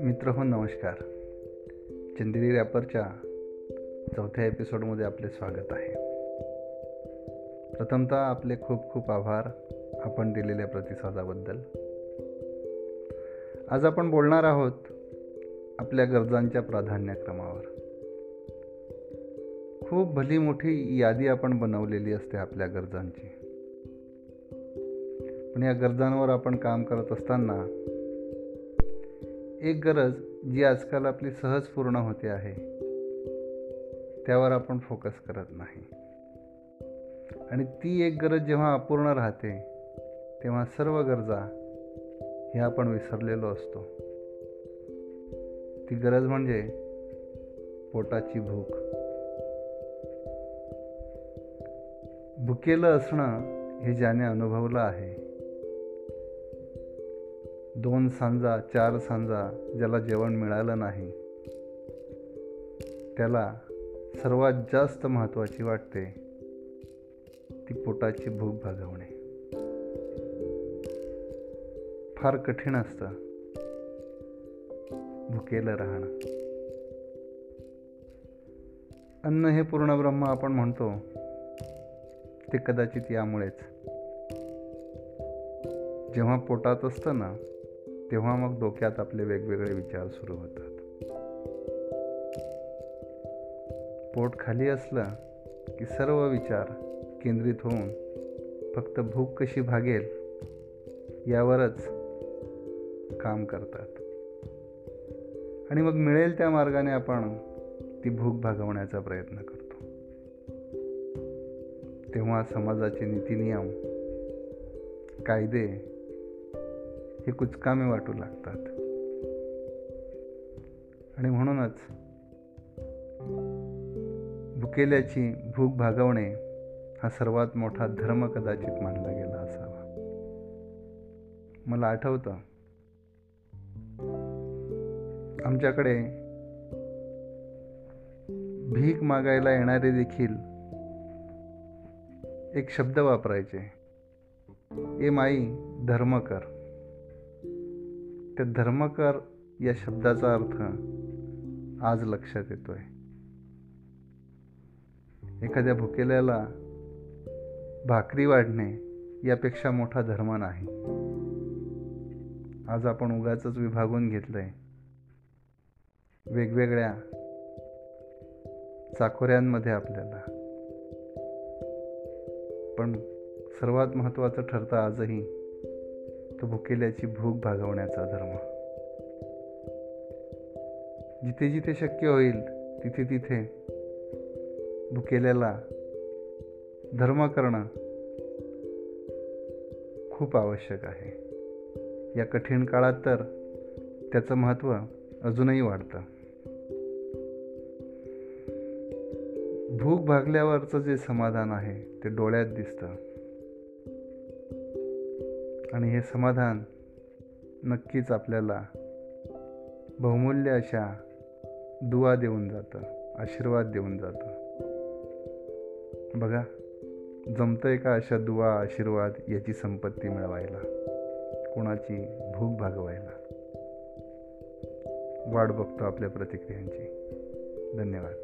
मित्र हो नमस्कार. चंदेरी रॅपरच्या चौथ्या एपिसोडमध्ये आपले स्वागत आहे. प्रथमतः आपले खूप खूप आभार आपण दिलेल्या प्रतिसादाबद्दल. आज आपण बोलणार आहोत आपल्या गरजांच्या प्राधान्यक्रमावर. खूप भली मोठी यादी आपण बनवलेली असते आपल्या गरजांची. पण या गरजांवर आपण काम करत असताना एक गरज जी आजकाल आपली सहज पूर्ण होते आहे त्यावर आपण फोकस करत नाही. आणि ती एक गरज जेव्हा अपूर्ण राहते तेव्हा सर्व गरजा हे आपण विसरलेलो असतो. ती गरज म्हणजे पोटाची भूक. भुकेलं असणं हे ज्याने अनुभवलं आहे दोन सांजा चार सांजा ज्याला जेवण मिळालं नाही त्याला सर्वात जास्त महत्त्वाची वाटते ती पोटाची भूक भागवणे. फार कठीण असतं भुकेलं राहणं. अन्न हे पूर्ण ब्रह्म आपण म्हणतो ते कदाचित यामुळेच. जेव्हा पोटात असतं ना तेव्हा मग डोक्यात आपले वेगवेगळे विचार सुरू होतात. पोट खाली असलं की सर्व विचार केंद्रित होऊन फक्त भूक कशी भागेल यावरच काम करतात. आणि मग मिळेल त्या मार्गाने आपण ती भूक भागवण्याचा प्रयत्न करतो. तेव्हा समाजाचे नीतीनियम कायदे हे कुचकामे वाटू लागतात. आणि म्हणूनच भुकेल्याची भूक भागवणे हा सर्वात मोठा धर्म कदाचित मानला गेला असावा. मला आठवतं आमच्याकडे भीक मागायला येणारे देखील एक शब्द वापरायचे. ए माई धर्म कर. त्या धर्मकर या शब्दाचा अर्थ आज लक्षात येतोय. एखाद्या भुकेल्याला भाकरी वाढणे यापेक्षा मोठा धर्म नाही. आज आपण उगाच विभागून घेतलंय. वेगवेगळ्या चाकोऱ्यांमध्ये आपल्याला. पण सर्वात महत्त्वाचं ठरतं आजही तो भुकेल्याची भूक भागवण्याचा धर्म. जिथे जिथे शक्य होईल तिथे तिथे भुकेल्याला धर्म करणं खूप आवश्यक आहे. या कठीण काळात तर त्याचं महत्त्व अजूनही वाढतं. भूक भागल्यावरचं जे समाधान आहे ते डोळ्यात दिसतं. आणि हे समाधान नक्कीच आपल्याला बहुमूल्य अशा दुवा देऊन जातं आशीर्वाद देऊन जातं. बघा जमतंय का अशा दुवा आशीर्वाद याची संपत्ती मिळवायला? कोणाची भूक भागवायला? वाट बघतो आपल्या प्रतिक्रियांची. धन्यवाद.